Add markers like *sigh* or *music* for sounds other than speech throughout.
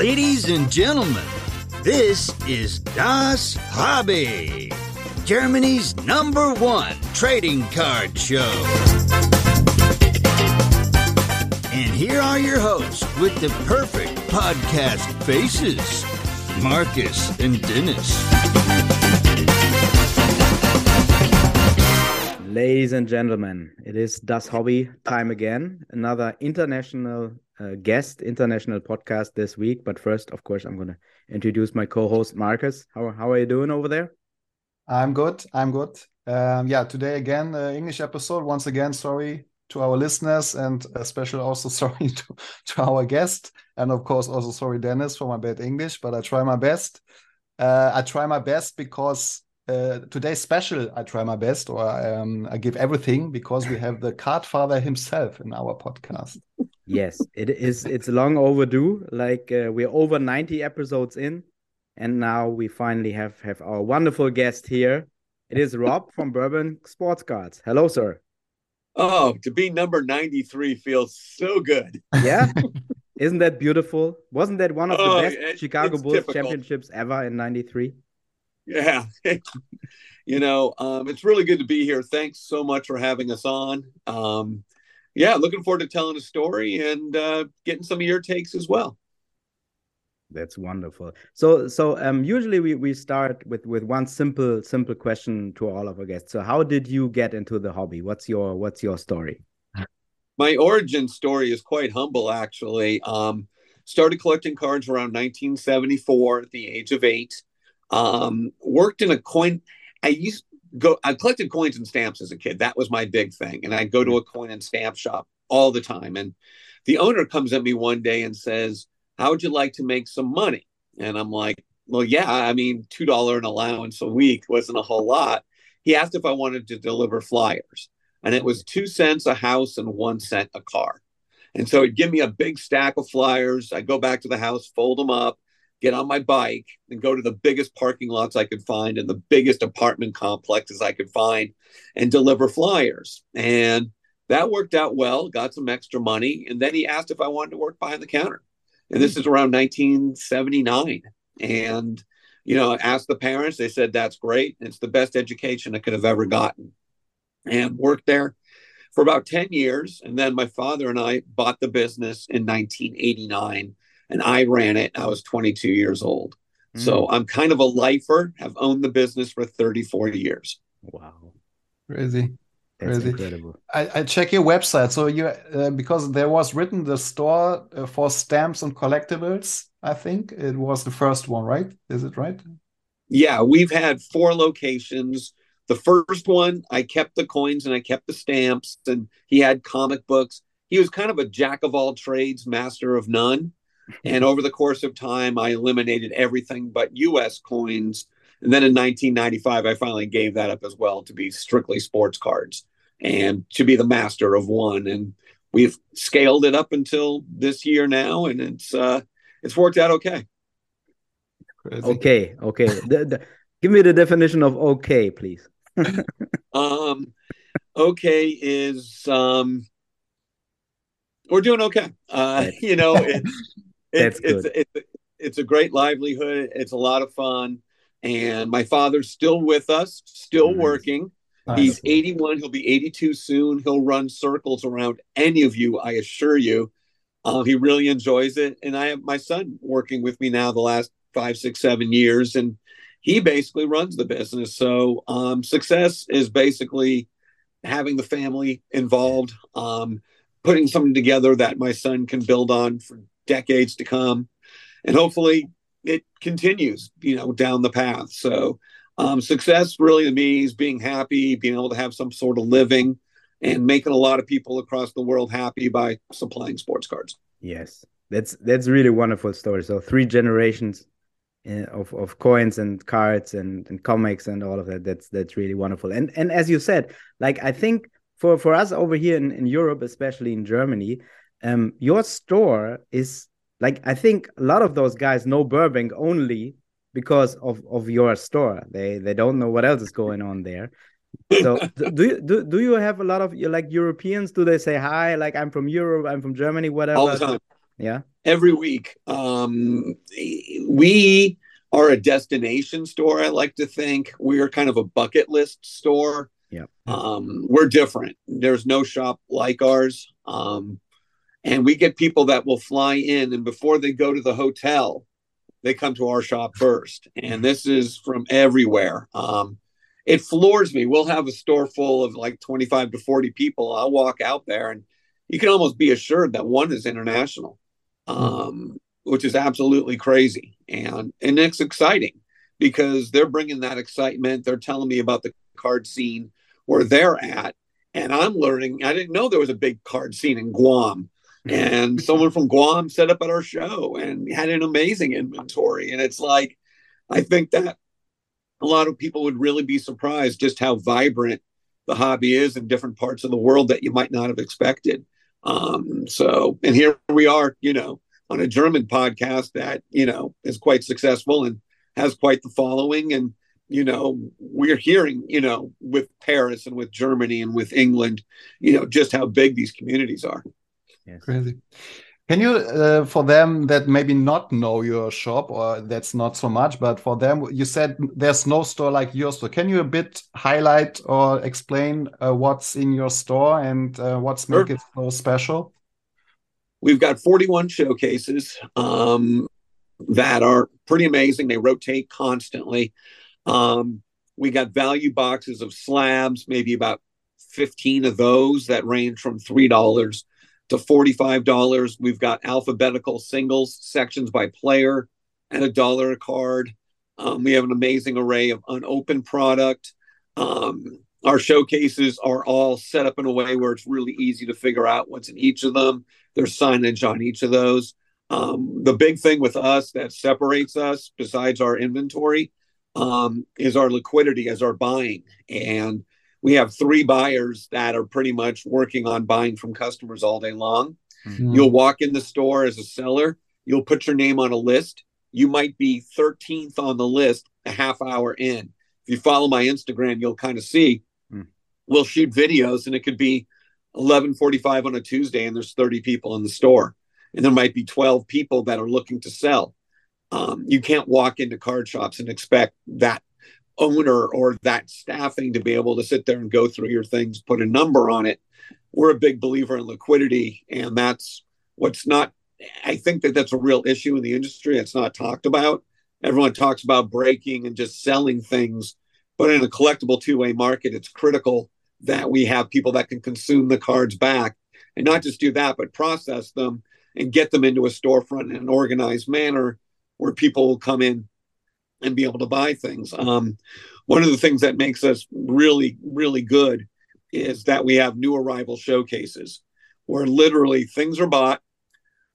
Ladies and gentlemen, this is Das Hobby, Germany's number one trading card show. And here are your hosts with the perfect podcast faces Marcus and Dennis. Ladies and gentlemen, it is Das Hobby time again. Another international uh, guest, international podcast this week. But first, of course, I'm going to introduce my co-host Marcus. How how are you doing over there? I'm good. I'm good. Um, yeah, today again, uh, English episode. Once again, sorry to our listeners, and especially also *laughs* sorry to, to our guest, and of course also sorry Dennis for my bad English. But I try my best. Uh, I try my best because uh, today's special. I try my best, or um, I give everything because we have the card father himself in our podcast. yes, it is. It's long overdue. Like uh, we're over ninety episodes in, and now we finally have have our wonderful guest here. It is Rob from Burbank Sports Cards. Hello, sir. Oh, to be number 93 feels so good. Yeah. Isn't that beautiful? Wasn't that one of the oh, best it, Chicago Bulls typical. championships ever in 93? Yeah. *laughs* you know, um, it's really good to be here. Thanks so much for having us on. Um, yeah, looking forward to telling a story and uh, getting some of your takes as well. That's wonderful. So, so um, usually we, we start with with one simple simple question to all of our guests. So, how did you get into the hobby? What's your what's your story? My origin story is quite humble, actually. Um, started collecting cards around 1974 at the age of eight. Um, worked in a coin. I used go. I collected coins and stamps as a kid. That was my big thing, and I'd go to a coin and stamp shop all the time. And the owner comes at me one day and says, "How would you like to make some money?" And I'm like, "Well, yeah. I mean, two dollar an allowance a week wasn't a whole lot." He asked if I wanted to deliver flyers, and it was two cents a house and one cent a car. And so he'd give me a big stack of flyers. I'd go back to the house, fold them up, get on my bike and go to the biggest parking lots I could find and the biggest apartment complexes I could find and deliver flyers. And that worked out well, got some extra money. And then he asked if I wanted to work behind the counter. And this is around 1979. And, you know, I asked the parents, they said, that's great. It's the best education I could have ever gotten. And worked there for about 10 years. And then my father and I bought the business in 1989 and I ran it. I was 22 years old. Mm. So I'm kind of a lifer, have owned the business for 34 years. Wow. Crazy. That's Crazy. incredible. I, I, check your website. So you, uh, because there was written the store uh, for stamps and collectibles, I think it was the first one, right? Is it right? Yeah, we've had four locations. The first one, I kept the coins and I kept the stamps, and he had comic books. He was kind of a jack of all trades, master of none and over the course of time, I eliminated everything but US coins. And then in 1995, I finally gave that up as well to be strictly sports cards and to be the master of one. And we've scaled it up until this year now, and it's uh, it's worked out okay. Okay, okay. the, the, give me the definition of okay, please. *laughs* um, okay is um, we're doing okay. Uh, you know, it's it's, it's, it's, it's a great livelihood. It's a lot of fun. And my father's still with us, still nice. working. Nice. He's 81. He'll be 82 soon. He'll run circles around any of you, I assure you. Uh, he really enjoys it. And I have my son working with me now the last five, six, seven years. And he basically runs the business. So um, success is basically having the family involved, um, putting something together that my son can build on for decades to come, and hopefully it continues, you know, down the path. So um, success really to me is being happy, being able to have some sort of living, and making a lot of people across the world happy by supplying sports cards. Yes, that's that's really wonderful story. So three generations uh, of of coins and cards and, and comics and all of that. That's that's really wonderful. And and as you said, like I think for for us over here in, in Europe, especially in Germany, um, your store is like I think a lot of those guys know Burbank only because of of your store. They they don't know what else is going on there. So do you do, do you have a lot of like Europeans? Do they say hi? Like I'm from Europe, I'm from Germany, whatever. All the time. Yeah. every week. Um, we are a destination store. I like to think we are kind of a bucket list store. Yeah. Um, we're different. There's no shop like ours. Um, and we get people that will fly in and before they go to the hotel, they come to our shop first. And this is from everywhere. Um, it floors me. We'll have a store full of like 25 to 40 people. I'll walk out there and you can almost be assured that one is international, um, which is absolutely crazy. And, and it's exciting because they're bringing that excitement. They're telling me about the card scene where they're at. And I'm learning, I didn't know there was a big card scene in Guam. And someone from Guam set up at our show and had an amazing inventory. And it's like, I think that a lot of people would really be surprised just how vibrant the hobby is in different parts of the world that you might not have expected. Um, so, and here we are, you know, on a German podcast that, you know, is quite successful and has quite the following. And, you know, we're hearing, you know, with Paris and with Germany and with England, you know, just how big these communities are. Yes. Crazy. Can you, uh, for them that maybe not know your shop or that's not so much, but for them, you said there's no store like yours. So can you a bit highlight or explain uh, what's in your store and uh, what's sure. make it so special? We've got 41 showcases um, that are pretty amazing. They rotate constantly. Um, we got value boxes of slabs, maybe about 15 of those that range from $3 to $45. We've got alphabetical singles sections by player at a dollar a card. Um, we have an amazing array of unopened product. Um, our showcases are all set up in a way where it's really easy to figure out what's in each of them. There's signage on each of those. Um, the big thing with us that separates us, besides our inventory, um, is our liquidity as our buying. And we have three buyers that are pretty much working on buying from customers all day long. Mm-hmm. You'll walk in the store as a seller, you'll put your name on a list. You might be 13th on the list a half hour in. If you follow my Instagram, you'll kind of see mm. we'll shoot videos and it could be 11:45 on a Tuesday and there's 30 people in the store. And there might be 12 people that are looking to sell. Um, you can't walk into card shops and expect that owner or that staffing to be able to sit there and go through your things, put a number on it. We're a big believer in liquidity, and that's what's not. I think that that's a real issue in the industry. It's not talked about. Everyone talks about breaking and just selling things, but in a collectible two-way market, it's critical that we have people that can consume the cards back, and not just do that, but process them and get them into a storefront in an organized manner where people will come in and be able to buy things. Um, one of the things that makes us really, really good is that we have new arrival showcases where literally things are bought,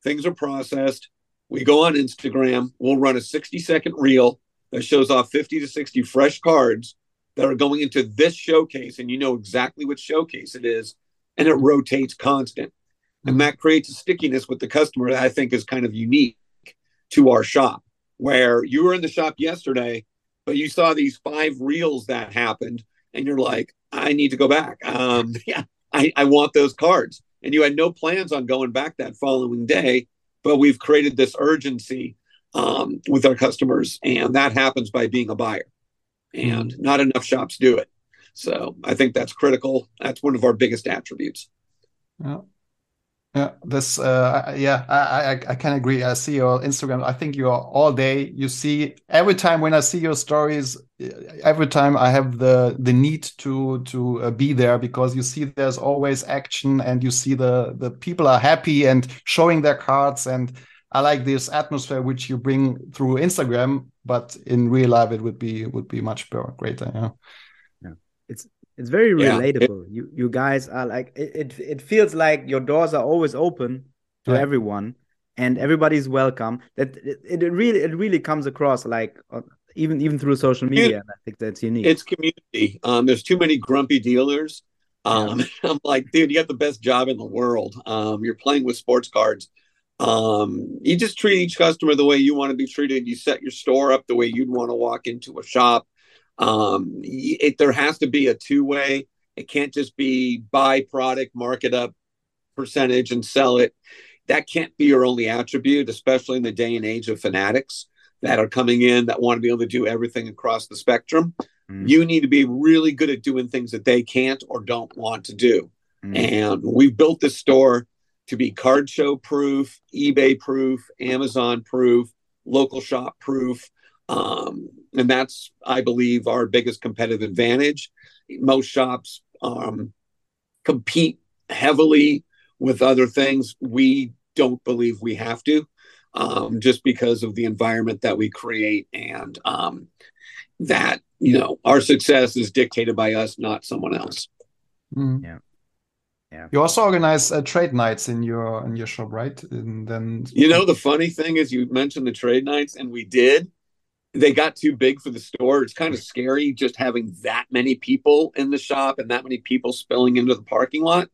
things are processed. We go on Instagram, we'll run a 60 second reel that shows off 50 to 60 fresh cards that are going into this showcase, and you know exactly which showcase it is, and it rotates constant. And that creates a stickiness with the customer that I think is kind of unique to our shop where you were in the shop yesterday, but you saw these five reels that happened, and you're like, I need to go back. Um, *laughs* yeah, I, I want those cards. And you had no plans on going back that following day, but we've created this urgency um, with our customers, and that happens by being a buyer. And mm-hmm. not enough shops do it. So I think that's critical. That's one of our biggest attributes. Yeah. Yeah, this. Uh, yeah, I, I I can agree. I see your Instagram. I think you're all day. You see every time when I see your stories, every time I have the the need to to uh, be there because you see there's always action and you see the the people are happy and showing their cards and I like this atmosphere which you bring through Instagram, but in real life it would be would be much better, greater. Yeah. Yeah, it's very relatable. It, you you guys are like it, it, it feels like your doors are always open to yeah. everyone and everybody's welcome. That it, it, really it really comes across like uh, even even through social media. I think that's unique. It's community. Um, there's too many grumpy dealers. Um, yeah. *laughs* I'm like, dude, you have the best job in the world. Um, you're playing with sports cards. Um, you just treat each customer the way you want to be treated. You set your store up the way you'd want to walk into a shop. Um, it, there has to be a two way. It can't just be buy product, mark it up percentage, and sell it. that can't be your only attribute, especially in the day and age of fanatics that are coming in that want to be able to do everything across the spectrum. Mm. You need to be really good at doing things that they can't or don't want to do. Mm. And we've built this store to be card show proof, eBay proof, Amazon proof, local shop proof. Um, and that's, I believe, our biggest competitive advantage. Most shops um, compete heavily with other things. We don't believe we have to, um, just because of the environment that we create and um, that you know our success is dictated by us, not someone else. Mm. Yeah. Yeah. You also organize uh, trade nights in your in your shop, right? And then you know the funny thing is you mentioned the trade nights, and we did. They got too big for the store. It's kind of scary just having that many people in the shop and that many people spilling into the parking lot.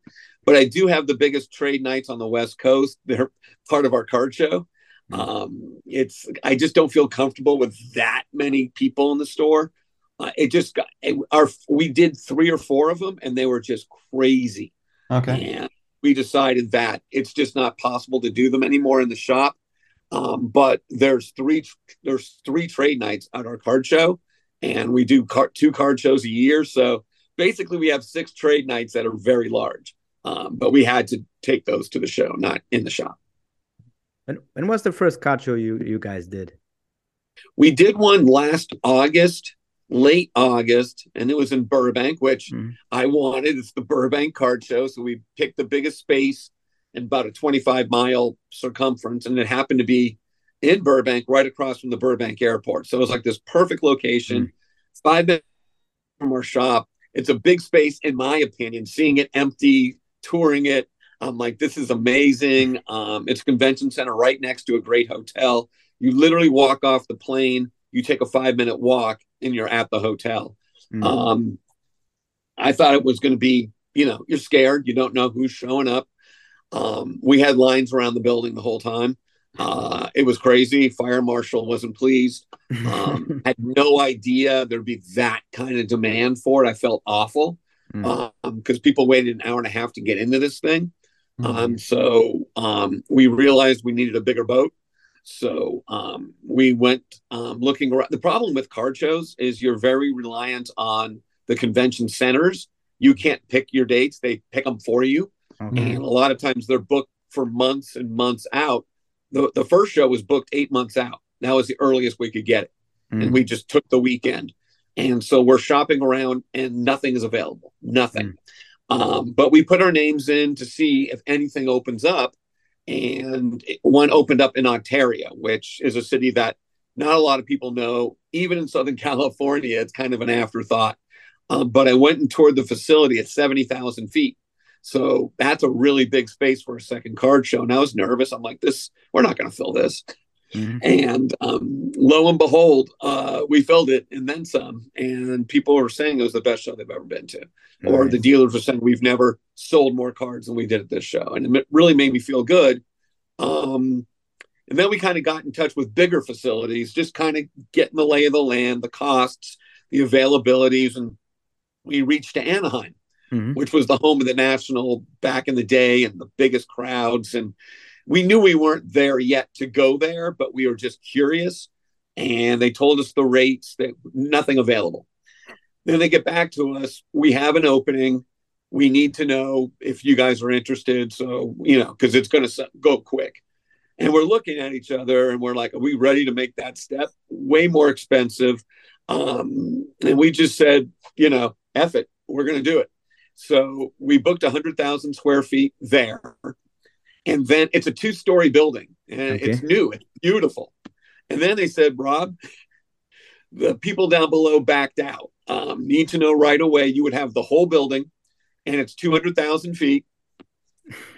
But I do have the biggest trade nights on the West Coast. They're part of our card show. Hmm. Um, it's I just don't feel comfortable with that many people in the store. Uh, it just got it, our we did three or four of them, and they were just crazy. Okay. And we decided that it's just not possible to do them anymore in the shop. Um, but there's three there's three trade nights at our card show, and we do car- two card shows a year. So basically, we have six trade nights that are very large. Um, but we had to take those to the show, not in the shop. And when was the first card show you you guys did? We did one last August late August, and it was in Burbank, which mm. I wanted. It's the Burbank Card Show, so we picked the biggest space about a 25 mile circumference, and it happened to be in Burbank, right across from the Burbank Airport. So it was like this perfect location, mm. five minutes from our shop. It's a big space, in my opinion. Seeing it empty, touring it, I'm like, this is amazing. Um, it's a convention center right next to a great hotel. You literally walk off the plane you take a five minute walk and you're at the hotel. Mm-hmm. Um, I thought it was going to be, you know, you're scared, you don't know who's showing up. Um, we had lines around the building the whole time. Uh, it was crazy. Fire marshal wasn't pleased. Um, *laughs* had no idea there'd be that kind of demand for it. I felt awful because mm. um, people waited an hour and a half to get into this thing. Mm. Um, so um, we realized we needed a bigger boat. So um, we went um, looking around. The problem with card shows is you're very reliant on the convention centers. You can't pick your dates; they pick them for you, and a lot of times they're booked for months and months out. The the first show was booked eight months out. That was the earliest we could get it, mm. and we just took the weekend. And so we're shopping around, and nothing is available. Nothing. Mm. Um, but we put our names in to see if anything opens up and one opened up in Ontario, which is a city that not a lot of people know. Even in Southern *laughs* California, it's kind of an afterthought. Um, but I went and toured the facility at 70,000 feet. So that's a really big space for a second card show. And I was nervous. I'm like, this, we're not going to fill this. Mm-hmm. And um, lo and behold, uh, we filled it and then some. And people were saying it was the best show they've ever been to. Nice. Or the dealers were saying we've never sold more cards than we did at this show. And it really made me feel good. Um, and then we kind of got in touch with bigger facilities, just kind of getting the lay of the land, the costs, the availabilities. And we reached to Anaheim, mm-hmm. which was the home of the National back in the day and the biggest crowds. And we knew we weren't there yet to go there, but we were just curious. And they told us the rates that nothing available. Then they get back to us. We have an opening. We need to know if you guys are interested. So, you know, because it's going to go quick. And we're looking at each other and we're like, are we ready to make that step? Way more expensive. Um, and we just said, you know, F it, we're going to do it. So we booked 100,000 square feet there and then it's a two story building and okay. it's new, it's beautiful. And then they said, Rob, the people down below backed out. Um, need to know right away. You would have the whole building and it's 200,000 feet.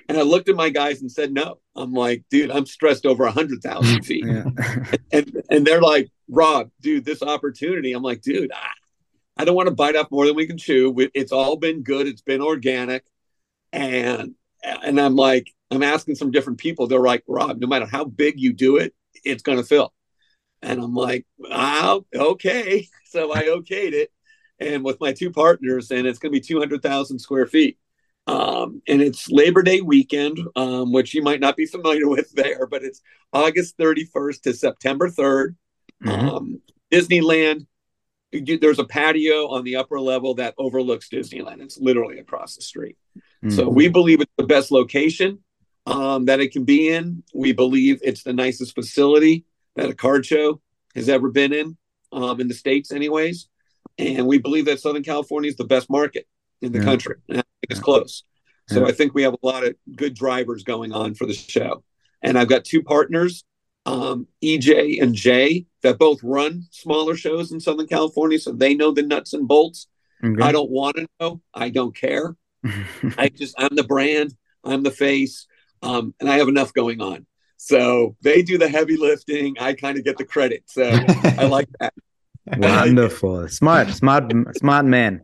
And I looked at my guys and said, no. I'm like, dude, I'm stressed over 100,000 *laughs* feet. and, and they're like, Rob, dude, this opportunity. I'm like, dude, I, I don't want to bite off more than we can chew. It's all been good. It's been organic. And, and I'm like, I'm asking some different people. They're like, Rob, no matter how big you do it, it's going to fill. And I'm like, oh, okay. *laughs* So I okayed it. And with my two partners, and it's going to be 200,000 square feet. Um, and it's Labor Day weekend, um, which you might not be familiar *laughs* with there, but it's August 31st to September 3rd. Mhm. Um, Disneyland, there's a patio on the upper level that overlooks Disneyland. It's literally across the street. So Mhm. we believe it's the best location um, that it can be in. We believe it's the nicest facility that a card show has ever been in, um, in the states, anyways. And we believe that Southern California is the best market in the Yeah. country. And I think it's close. So Yeah. I think we have a lot of good drivers going on for the show. And I've got two partners, um, EJ and Jay, that both run smaller shows in Southern California. So they know the nuts and bolts. Okay. I don't want to know. I don't care. *laughs* I just I'm the brand, I'm the face, um, and I have enough going on. So they do the heavy lifting. I kind of get the credit. So I like that. *laughs* Wonderful. Smart, smart, smart man.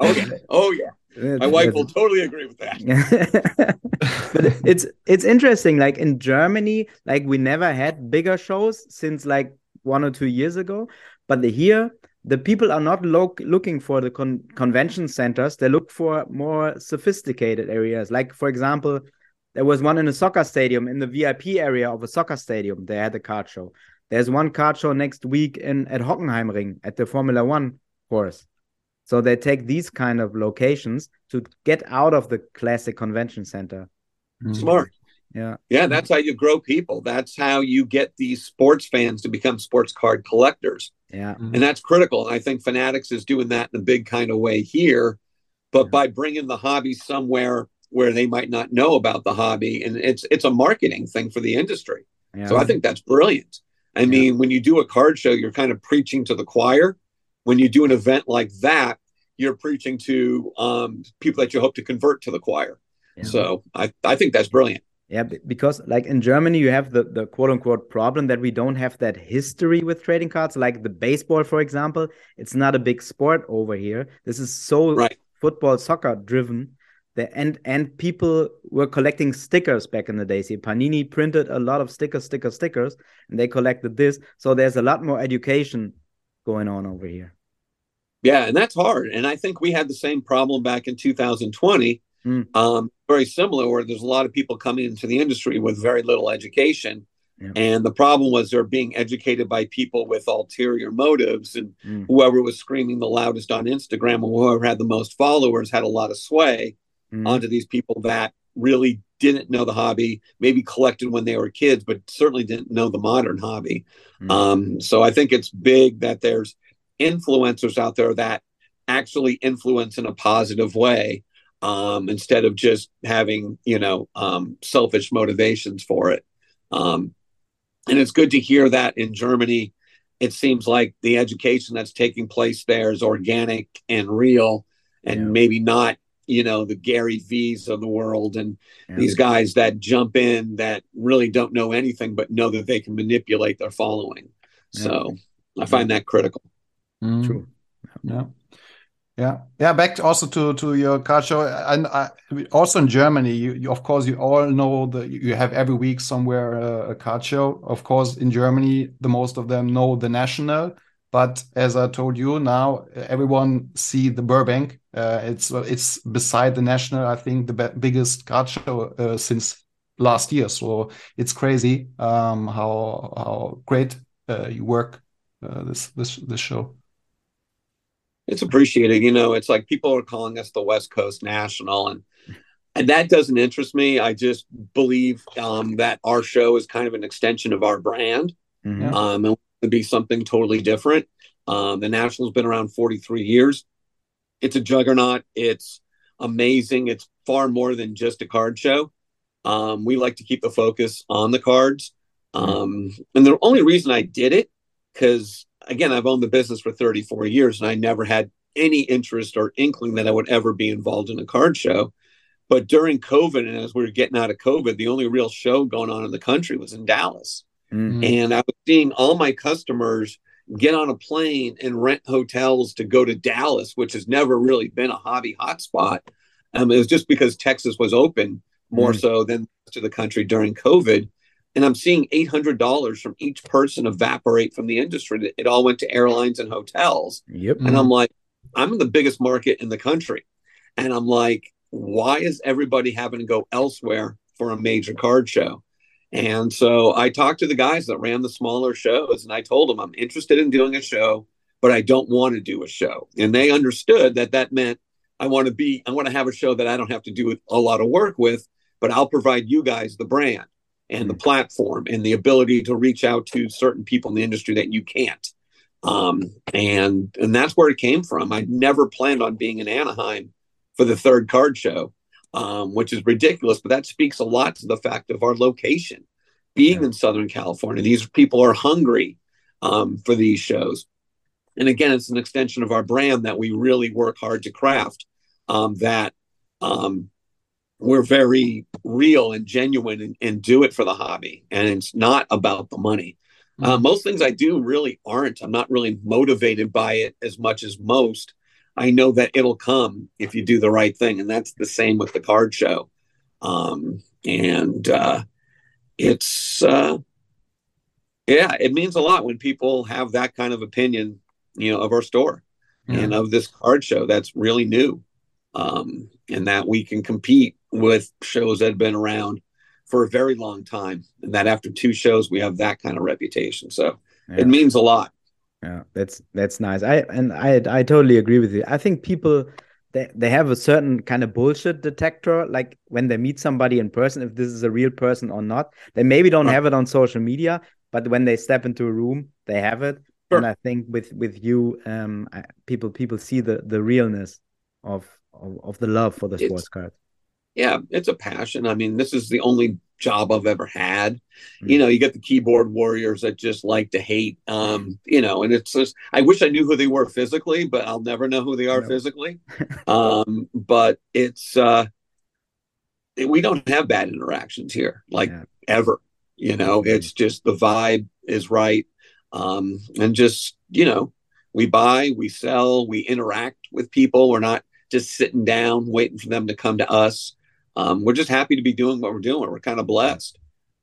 Oh yeah, oh yeah. My wife will totally agree with that. *laughs* but it's it's interesting like in germany like we never had bigger shows since like one or two years ago. But here the people are not lo- looking for the con- convention centers. They look for more sophisticated areas. Like for example there was one in a soccer stadium in the vip area of a soccer stadium. They had a card show. There's one card show next week in at hockenheimring at the formula one course so they take these kind of locations to get out of the classic convention center. Smart. Yeah. Yeah, that's how you grow people. That's how you get these sports fans to become sports card collectors. Yeah. Mm-hmm. And that's critical. And I think Fanatics is doing that in a big kind of way here, but Yeah. by bringing the hobby somewhere where they might not know about the hobby, and it's it's a marketing thing for the industry. Yeah. So I think that's brilliant. I mean, when you do a card show, you're kind of preaching to the choir. When you do an event like that, you're preaching to um, people that you hope to convert to the choir. Yeah. So I, I think that's brilliant. Yeah, because like in Germany, you have the, the quote unquote problem that we don't have that history with trading cards. Like the baseball, for example, it's not a big sport over here. This is so Right. football, soccer driven. The, and and people were collecting stickers back in the day. See, Panini printed a lot of stickers, stickers, stickers, and they collected this. So there's a lot more education going on over here. Yeah, and that's hard. And I think we had the same problem back in 2020. Mm. Um, very similar, where there's a lot of people coming into the industry with very little education. Yeah. And the problem was they're being educated by people with ulterior motives, and Mm. whoever was screaming the loudest on Instagram or whoever had the most followers had a lot of sway Mm. onto these people that really didn't know the hobby, maybe collected when they were kids, but certainly didn't know the modern hobby. Mm. Um, so I think it's big that there's influencers out there that actually influence in a positive way um, instead of just having, you know, um, selfish motivations for it. Um, and it's good to hear that in Germany, it seems like the education that's taking place there is organic and real and Yeah. maybe not, you know, the Gary V's of the world and Yeah. these guys that jump in that really don't know anything but know that they can manipulate their following. Yeah. So I find that critical. Mm. True. Yeah. Yeah, yeah. Back also to to your card show, and I, also in Germany, you, you of course you all know that you have every week somewhere a, a card show. Of course, in Germany, the most of them know the national, but as I told you, now everyone see the Burbank. Uh, it's it's beside the national. I think the be- biggest card show uh, since last year. So it's crazy um, how how great uh, you work uh, this this this show. It's appreciated. You know, it's like people are calling us the West Coast National and and that doesn't interest me. I just believe um, that our show is kind of an extension of our brand. Mhm. Um, and to be something totally different. Um, the National's been around 43 years. It's a juggernaut. It's amazing. It's far more than just a card show. Um, we like to keep the focus on the cards. Um, and the only reason I did it, because again, I've owned the business for 34 years and I never had any interest or inkling that I would ever be involved in a card show. But during COVID, and as we were getting out of COVID, the only real show going on in the country was in Dallas. Mm. And I was seeing all my customers get on a plane and rent hotels to go to Dallas, which has never really been a hobby hotspot. Um, it was just because Texas was open more Mm. so than the rest of the country during COVID. And I'm seeing $800 from each person evaporate from the industry. It all went to airlines and hotels. Yep. And I'm like, I'm in the biggest market in the country. And I'm like, why is everybody having to go elsewhere for a major card show? And so I talked to the guys that ran the smaller shows and I told them I'm interested in doing a show, but I don't want to do a show. And they understood that that meant I want to be, I want to have a show that I don't have to do a lot of work with, but I'll provide you guys the brand and the platform and the ability to reach out to certain people in the industry that you can't. Um, and and that's where it came from. I never planned on being in Anaheim for the third card show, um, which is ridiculous, but that speaks a lot to the fact of our location being yeah. in Southern California. These people are hungry um, for these shows. And again, it's an extension of our brand that we really work hard to craft. Um, that um, we're very real and genuine and, and, do it for the hobby. And it's not about the money. Uh, mm-hmm. most things I do really aren't. I'm not really motivated by it as much as most. I know that it'll come if you do the right thing. And that's the same with the card show. Um, and uh, it's, uh, yeah, it means a lot when people have that kind of opinion, you know, of our store yeah. and of this card show that's really new. Um, and that we can compete with shows that have been around for a very long time and that after two shows we have that kind of reputation so yeah. it means a lot yeah that's that's nice. I and i i totally agree with you. I think people they, they have a certain kind of bullshit detector like when they meet somebody in person if this is a real person or not. They maybe don't have it on social media but when they step into a room they have it. Sure. and i think with with you um people people see the the realness of of, of the love for the it's, sports card. Yeah, it's a passion. I mean, this is the only job I've ever had. Mm-hmm. You know, you get the keyboard warriors that just like to hate. Um, you know, and it's just I wish I knew who they were physically, but I'll never know who they are physically. *laughs* um, but it's uh we don't have bad interactions here, like yeah. ever. You know, mm-hmm. it's just the vibe is right. Um, and just, you know, we buy, we sell, we interact with people. We're not just sitting down waiting for them to come to us um, we're just happy to be doing what we're doing. We're kind of blessed,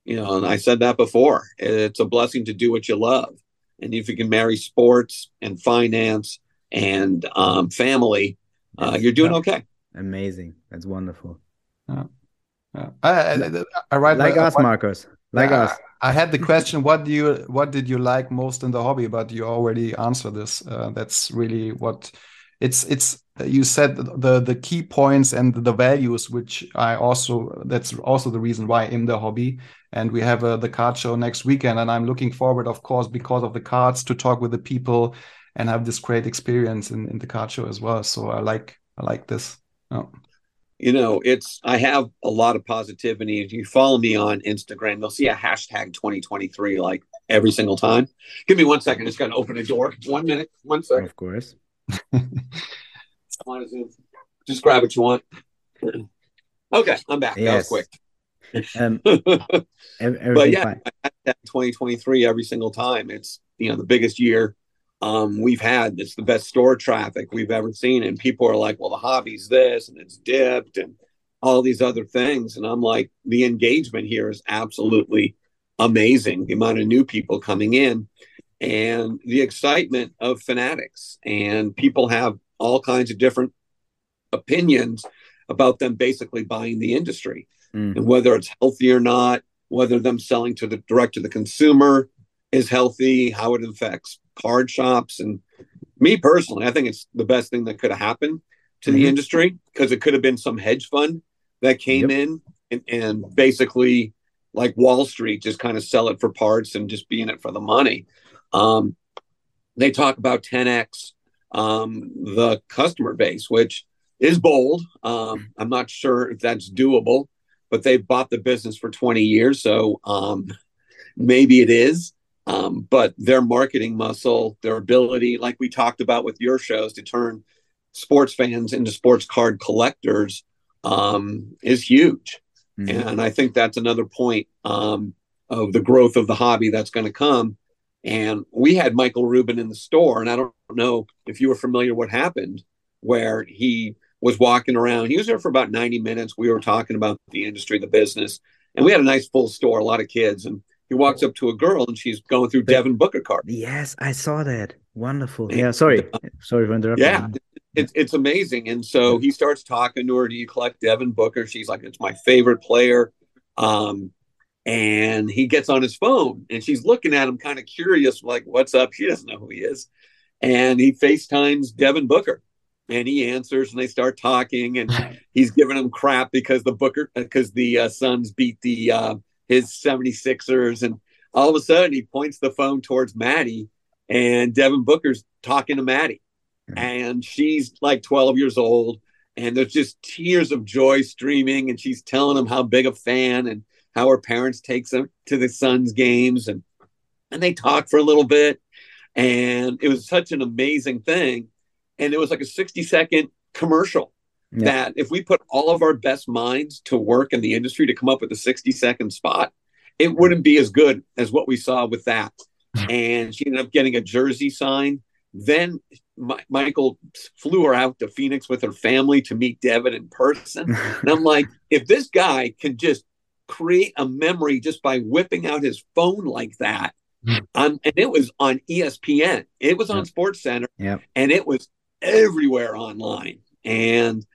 you know. And I said that before. It's a blessing to do what you love, and if you can marry sports and finance and um, family, uh, you're doing okay. Amazing. That's wonderful. Yeah. Yeah. I, I, I, write like us, Marcus. Like us. I had the question, what do you, what did you like most in the hobby? But you already answered this. Uh, that's really what it's it's you said the the key points and the values which i also that's also the reason why in the hobby. And we have uh, the card show next weekend and i'm looking forward of course because of the cards to talk with the people and have this great experience in, in the card show as well. So i like i like this. Oh. you know it's i have a lot of positivity. If you follow me on instagram you'll see a hashtag 2023 like every single time. Give me one second. I just gotta open a door. One minute. One second of course just grab what you want. Okay, I'm back. Yes. That was quick. Um, *laughs* but yeah, 2023 every single time. It's you know the biggest year um, we've had. It's the best store traffic we've ever seen, and people are like, "Well, the hobby's this, and it's dipped, and all these other things." And I'm like, the engagement here is absolutely amazing. The amount of new people coming in, and the excitement of fanatics, and people have all kinds of different opinions about them basically buying the industry mm. and whether it's healthy or not, whether them selling to the direct to the consumer is healthy, how it affects card shops. And me personally, I think it's the best thing that could have happened to mm-hmm. the industry because it could have been some hedge fund that came yep. in and, and basically like Wall Street just kind of sell it for parts and just be in it for the money. Um, they talk about 10x um, the customer base, which is bold. Um, I'm not sure if that's doable, but they've bought the business for 20 years, so um, maybe it is. Um, but their marketing muscle, their ability, like we talked about with your shows, to turn sports fans into sports card collectors um, is huge. Mm-hmm. And I think that's another point um, of the growth of the hobby that's going to come and we had Michael Rubin in the store, and I don't know if you were familiar what happened, where he was walking around. He was there for about 90 minutes. We were talking about the industry, the business, and we had a nice full store, a lot of kids. And he walks up to a girl, and she's going through Devin Booker cards. Yes, I saw that. Wonderful. Yeah, sorry, sorry for interrupting. Yeah, it's it's amazing. And so he starts talking to her. Do you collect Devin Booker? She's like, it's my favorite player. Um, and he gets on his phone and she's looking at him kind of curious, like, what's up? She doesn't know who he is. And he FaceTimes Devin Booker and he answers and they start talking and *laughs* he's giving him crap because the Booker, because the uh, Suns beat the, uh, his 76ers. And all of a sudden he points the phone towards Maddie and Devin Booker's talking to Maddie and she's like 12 years old and there's just tears of joy streaming and she's telling him how big a fan and how her parents takes them to the Suns games and and they talk for a little bit and it was such an amazing thing and it was like a 60 second commercial yeah. that if we put all of our best minds to work in the industry to come up with a 60 second spot it wouldn't be as good as what we saw with that *laughs* and she ended up getting a jersey signed then Michael flew her out to Phoenix with her family to meet Devin in person. *laughs* and I'm like, if this guy can just create a memory just by whipping out his phone like that, um, and it was on ESPN, it was on yep. Sports Center, yep. and it was everywhere online. And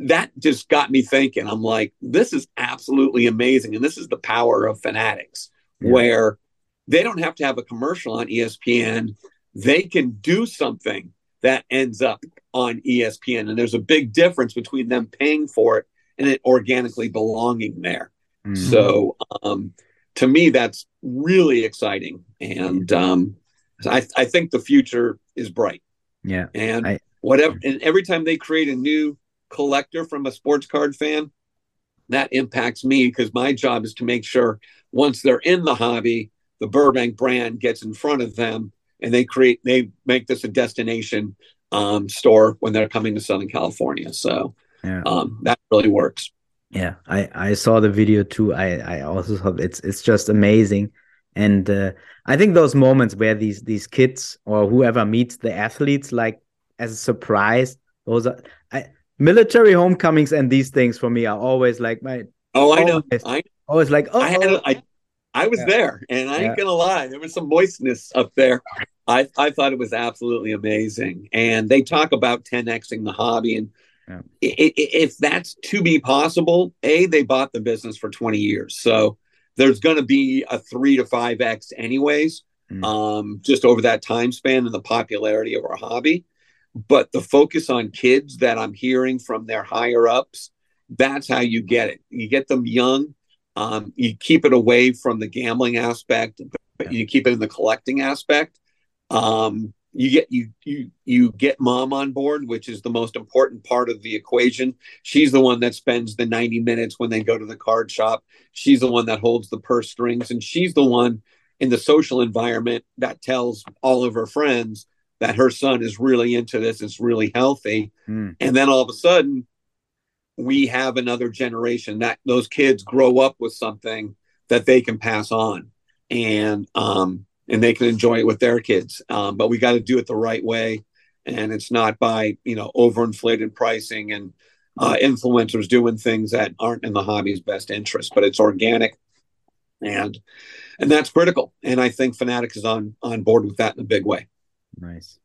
that just got me thinking. I'm like, this is absolutely amazing. And this is the power of Fanatics, yep. where they don't have to have a commercial on ESPN they can do something that ends up on ESPN. And there's a big difference between them paying for it and it organically belonging there. Mm-hmm. So um, to me, that's really exciting. And um, I, I think the future is bright. Yeah. And I, whatever, and every time they create a new collector from a sports card fan, that impacts me because my job is to make sure once they're in the hobby, the Burbank brand gets in front of them and they create they make this a destination um, store when they're coming to Southern California. So yeah. um, that really works. Yeah, I I saw the video too. I I also thought it's it's just amazing, and uh, I think those moments where these these kids or whoever meets the athletes like as a surprise, those are I, military homecomings and these things for me are always like my. Oh, I know. I always like oh. I, had a, I, I was yeah. there, and I ain't gonna lie, there was some moistness up there. I, I thought it was absolutely amazing. And they talk about 10xing the hobby. And yeah. if that's to be possible, A, they bought the business for 20 years. So there's going to be a three to 5x, anyways, mm. um, just over that time span and the popularity of our hobby. But the focus on kids that I'm hearing from their higher ups, that's how you get it. You get them young. Um, you keep it away from the gambling aspect, but you keep it in the collecting aspect um, you get you you you get mom on board, which is the most important part of the equation. She's the one that spends the 90 minutes when they go to the card shop. She's the one that holds the purse strings, and she's the one in the social environment that tells all of her friends that her son is really into this, it's really healthy. Mm. And then all of a sudden, we have another generation that those kids grow up with something that they can pass on. And um, and they can enjoy it with their kids. Um, but we got to do it the right way, and it's not by you know overinflated pricing and uh, influencers doing things that aren't in the hobby's best interest. But it's organic, and and that's critical. And I think Fanatics is on on board with that in a big way. Nice.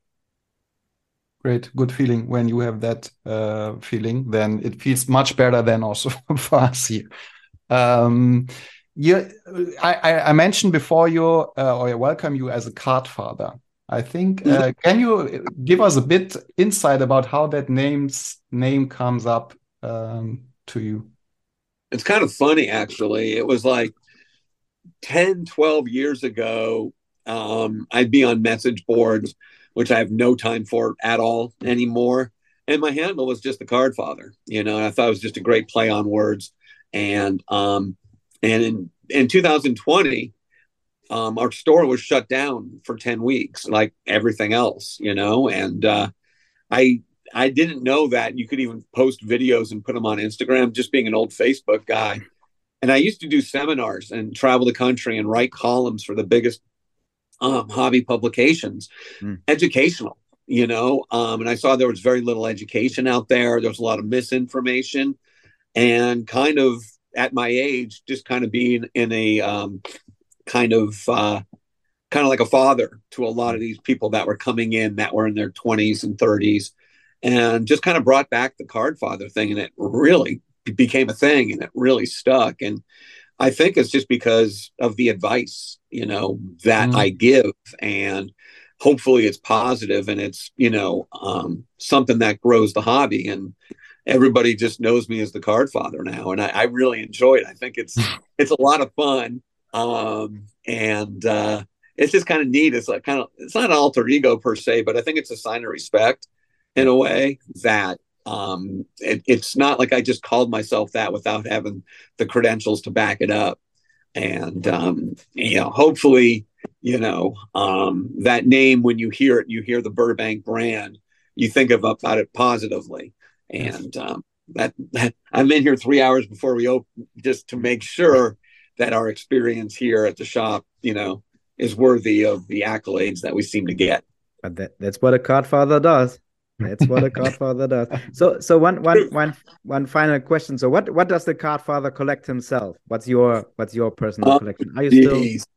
Great, good feeling when you have that uh, feeling. Then it feels much better than also *laughs* for us here. Um, you, I, I mentioned before you uh, or I welcome you as a card father. I think uh, mm-hmm. can you give us a bit insight about how that name's name comes up um, to you? It's kind of funny actually. It was like 10, 12 years ago. Um, I'd be on message boards, which I have no time for at all anymore. And my handle was just the card father, you know, I thought it was just a great play on words. And um, and in, in 2020, um, our store was shut down for 10 weeks, like everything else, you know, and uh, I I didn't know that you could even post videos and put them on Instagram, just being an old Facebook guy. And I used to do seminars and travel the country and write columns for the biggest um, hobby publications, mm. educational, you know. Um, and I saw there was very little education out there. There was a lot of misinformation and kind of at my age, just kind of being in a um, kind of uh, kind of like a father to a lot of these people that were coming in that were in their 20s and 30s. and just kind of brought back the card father thing and it really became a thing and it really stuck and i think it's just because of the advice you know that mm. i give and hopefully it's positive and it's you know um, something that grows the hobby and everybody just knows me as the card father now and i, I really enjoy it i think it's *laughs* it's a lot of fun um, and uh, it's just kind of neat it's like kind of it's not an alter ego per se but i think it's a sign of respect in a way that um, it, it's not like I just called myself that without having the credentials to back it up. And um, you know, hopefully, you know, um, that name when you hear it, you hear the Burbank brand, you think of about it positively. And um, that, that I'm in here three hours before we open just to make sure that our experience here at the shop, you know, is worthy of the accolades that we seem to get. But that, that's what a card father does. That's what a *laughs* cardfather does. So, so one, one, one, one final question. So, what, what does the cardfather collect himself? What's your, what's your personal oh, collection? Are you geez. still?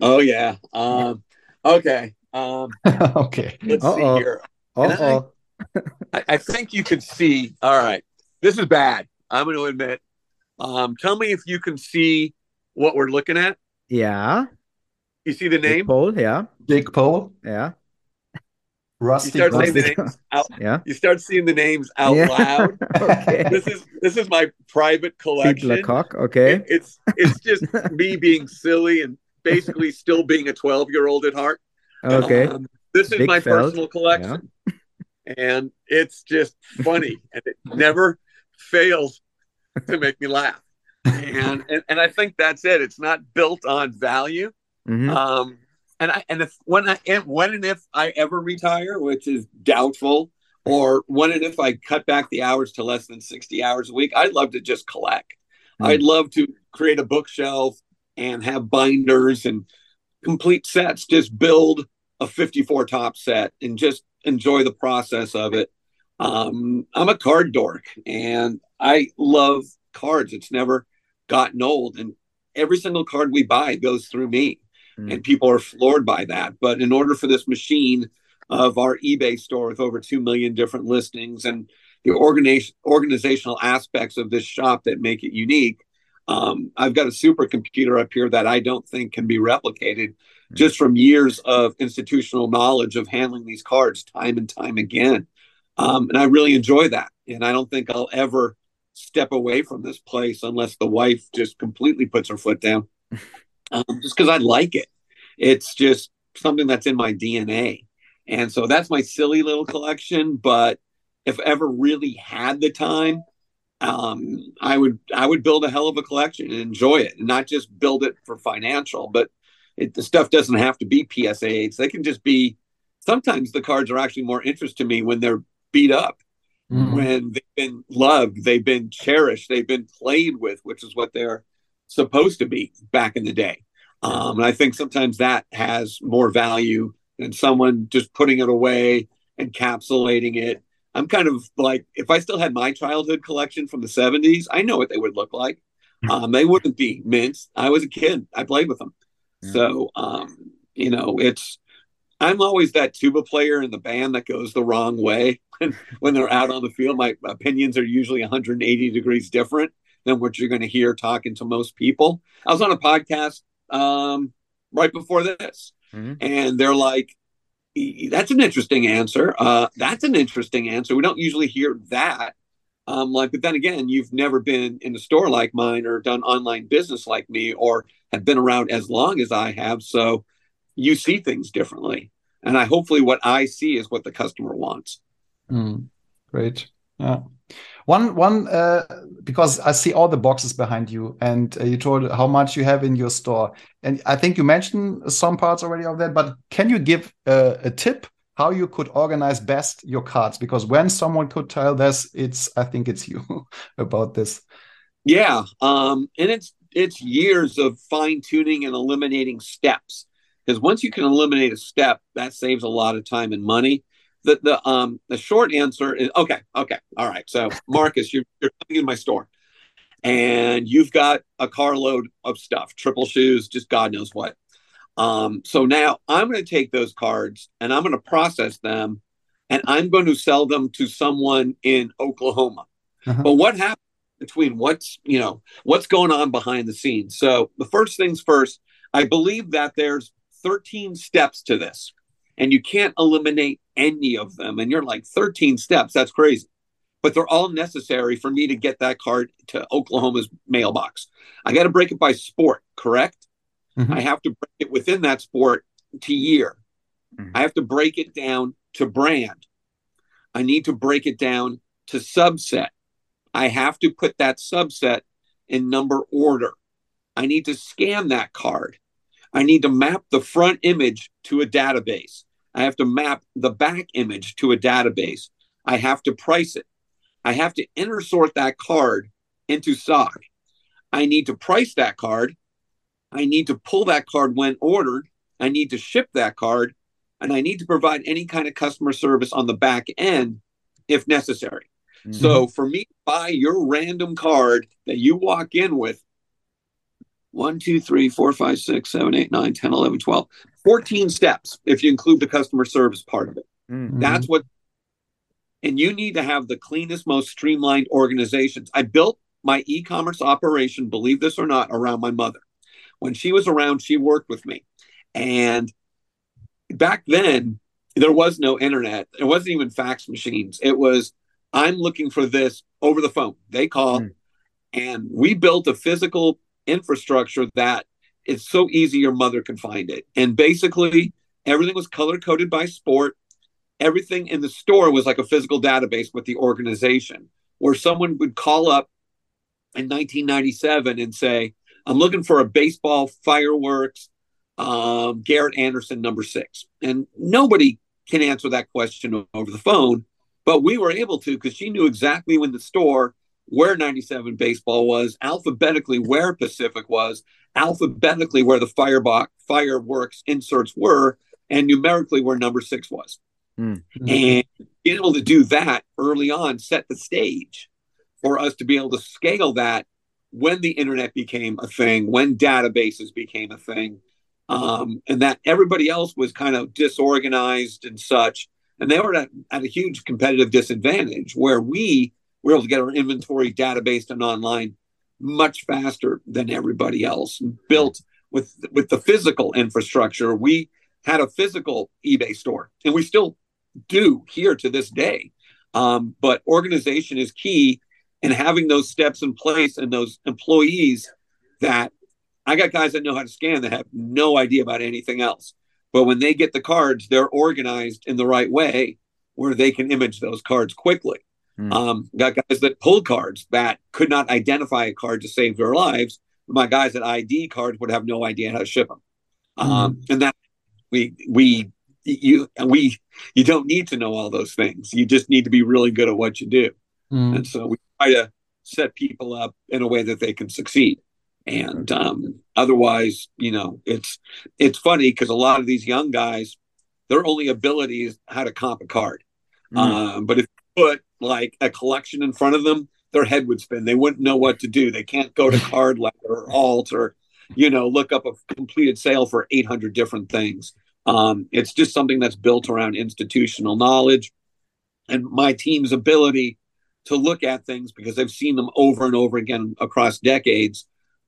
Oh yeah. Um. Okay. Um. *laughs* okay. Let's Uh-oh. see here. Oh. I, I think you can see. All right. This is bad. I'm going to admit. Um. Tell me if you can see what we're looking at. Yeah. You see the name? Jake Paul. Yeah. Jake Paul. Yeah. Rusty. You start, Rusty. Saying the names out, *laughs* yeah. you start seeing the names out yeah. loud. *laughs* okay. This is this is my private collection. Lecoq, okay. It, it's it's just *laughs* me being silly and basically still being a 12 year old at heart. Okay. Um, this is Big my felt. personal collection. Yeah. And it's just funny *laughs* and it never fails to make me laugh. And, and and I think that's it. It's not built on value. Mm-hmm. Um, and I and if when I when and if I ever retire, which is doubtful, or when and if I cut back the hours to less than sixty hours a week, I'd love to just collect. Mm. I'd love to create a bookshelf and have binders and complete sets. Just build a fifty-four Topps set and just enjoy the process of it. Um, I'm a card dork and I love cards. It's never gotten old, and every single card we buy goes through me mm. and people are floored by that. But in order for this machine of our eBay store with over 2 million different listings and the organization, organizational aspects of this shop that make it unique, um, I've got a supercomputer up here that I don't think can be replicated. Just from years of institutional knowledge of handling these cards time and time again. Um, and I really enjoy that. And I don't think I'll ever step away from this place unless the wife just completely puts her foot down. *laughs* um, just because I like it. It's just something that's in my DNA. And so that's my silly little collection. But if ever really had the time, um, I would I would build a hell of a collection and enjoy it, and not just build it for financial. But it, the stuff doesn't have to be PSA eights; they can just be. Sometimes the cards are actually more interest to me when they're beat up, mm. when they've been loved, they've been cherished, they've been played with, which is what they're supposed to be back in the day. Um, and I think sometimes that has more value than someone just putting it away, encapsulating it. I'm kind of like, if I still had my childhood collection from the 70s, I know what they would look like. Hmm. Um, they wouldn't be mints. I was a kid, I played with them. Yeah. So, um, you know, it's, I'm always that tuba player in the band that goes the wrong way. *laughs* when they're out on the field, my opinions are usually 180 degrees different than what you're going to hear talking to most people. I was on a podcast um, right before this, mm-hmm. and they're like, "That's an interesting answer. Uh, that's an interesting answer. We don't usually hear that." Um, like, but then again, you've never been in a store like mine or done online business like me or have been around as long as I have. So you see things differently. And I hopefully what I see is what the customer wants. Mm, great. Yeah. One, one, uh, because I see all the boxes behind you, and uh, you told how much you have in your store, and I think you mentioned some parts already of that. But can you give uh, a tip how you could organize best your cards? Because when someone could tell this, it's I think it's you *laughs* about this. Yeah, um, and it's it's years of fine tuning and eliminating steps. Because once you can eliminate a step, that saves a lot of time and money the the um the short answer is okay okay all right so marcus you're, you're coming in my store and you've got a carload of stuff triple shoes just god knows what um so now i'm going to take those cards and i'm going to process them and I'm going to sell them to someone in Oklahoma. Uh-huh. But what happens between what's, you know, what's going on behind the scenes? So the first things first, I believe that there's 13 steps to this and you can't eliminate any of them. And you're like, 13 steps, that's crazy. But they're all necessary for me to get that card to Oklahoma's mailbox. I got to break it by sport, correct? Mm-hmm. I have to break it within that sport to year. Mm-hmm. I have to break it down to brand. I need to break it down to subset. I have to put that subset in number order. I need to scan that card. I need to map the front image to a database. I have to map the back image to a database. I have to price it. I have to intersort that card into SOG. I need to price that card. I need to pull that card when ordered. I need to ship that card. And I need to provide any kind of customer service on the back end if necessary. Mm-hmm. So for me to buy your random card that you walk in with, 1, 2, 3, 4, 5, 6, 7, 8, 9, 10, 11, 12, 14 steps if you include the customer service part of it. Mm-hmm. That's what, and you need to have the cleanest, most streamlined organizations. I built my e commerce operation, believe this or not, around my mother. When she was around, she worked with me. And back then, there was no internet. It wasn't even fax machines. It was, I'm looking for this over the phone. They call, mm. and we built a physical infrastructure that it's so easy your mother can find it. And basically, everything was color coded by sport. Everything in the store was like a physical database with the organization, where someone would call up in 1997 and say, I'm looking for a baseball fireworks um, Garret Anderson, number six. And nobody can answer that question over the phone, but we were able to because she knew exactly when the store where 97 baseball was, alphabetically where Pacific was, alphabetically where the firebox fireworks inserts were, and numerically where number six was. Mm-hmm. And being able to do that early on set the stage for us to be able to scale that when the internet became a thing, when databases became a thing, um, and that everybody else was kind of disorganized and such. And they were at, at a huge competitive disadvantage where we were able to get our inventory database and online much faster than everybody else. Built with with the physical infrastructure, we had a physical eBay store, and we still do here to this day. Um, but organization is key, and having those steps in place and those employees that I got guys that know how to scan that have no idea about anything else. But when they get the cards, they're organized in the right way where they can image those cards quickly. Mm. Um, got guys that pull cards that could not identify a card to save their lives. My guys that ID cards would have no idea how to ship them. Mm. Um, and that we we you we you don't need to know all those things. You just need to be really good at what you do. Mm. And so we try to set people up in a way that they can succeed and um, otherwise you know it's it's funny because a lot of these young guys their only ability is how to comp a card. Mm. um, but if you put like a collection in front of them their head would spin. They wouldn't know what to do. They can't go to card *laughs* ladder or alt or you know look up a completed sale for 800 different things. Um, it's just something that's built around institutional knowledge and my team's ability to look at things because i've seen them over and over again across decades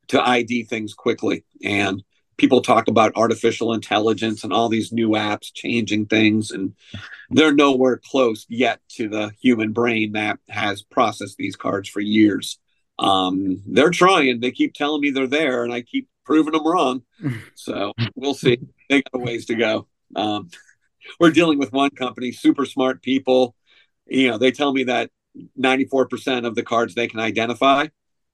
to ID things quickly. And people talk about artificial intelligence and all these new apps changing things, and they're nowhere close yet to the human brain that has processed these cards for years. Um, they're trying. They keep telling me they're there, and I keep proving them wrong. *laughs* So we'll see. They got a ways to go. Um, we're dealing with one company, super smart people. You know, they tell me that 94% of the cards they can identify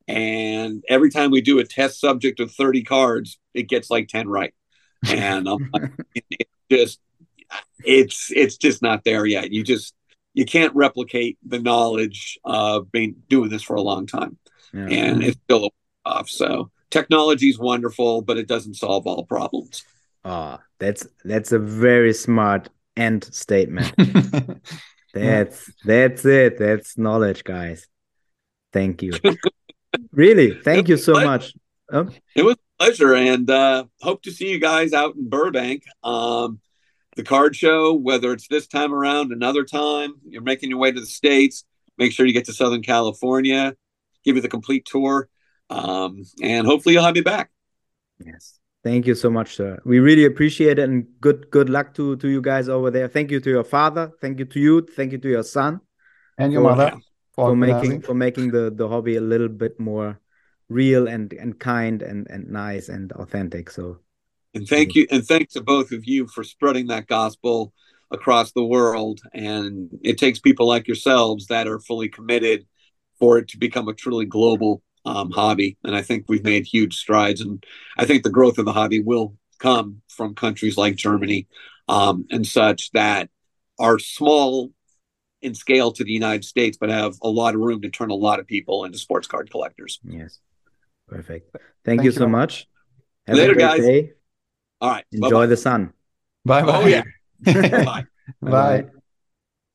and every time we do a test subject of 30 cards, it gets like 10 right. And um, *laughs* it just, it's, it's just not there yet. You just, you can't replicate the knowledge of being doing this for a long time. Yeah. And it's still off. So technology is wonderful, but it doesn't solve all problems. Ah, oh, that's that's a very smart end statement. *laughs* that's that's it. That's knowledge, guys. Thank you. *laughs* really thank you so much oh. it was a pleasure and uh, hope to see you guys out in burbank um, the card show, whether it's this time around, another time, you're making your way to the States, make sure you get to Southern California, give you the complete tour. Um, and hopefully you'll have me back. Yes. Thank you so much, sir. We really appreciate it and good good luck to to you guys over there. Thank you to your father. Thank you to you. Thank you to your son. And your mother. For, for making for making the, the hobby a little bit more real and and kind and and nice and authentic. So and thank you and thanks to both of you for spreading that gospel across the world. And it takes people like yourselves that are fully committed for it to become a truly global um, hobby. And I think we've made huge strides. And I think the growth of the hobby will come from countries like Germany um, and such that are small in scale to the United States, but have a lot of room to turn a lot of people into sports card collectors. Yes. Perfect. Thank, Thank you, you so much. Have Later, guys. Day. All right. Enjoy Bye-bye. the sun. Oh, *laughs* bye bye. Oh, yeah. Bye. Bye.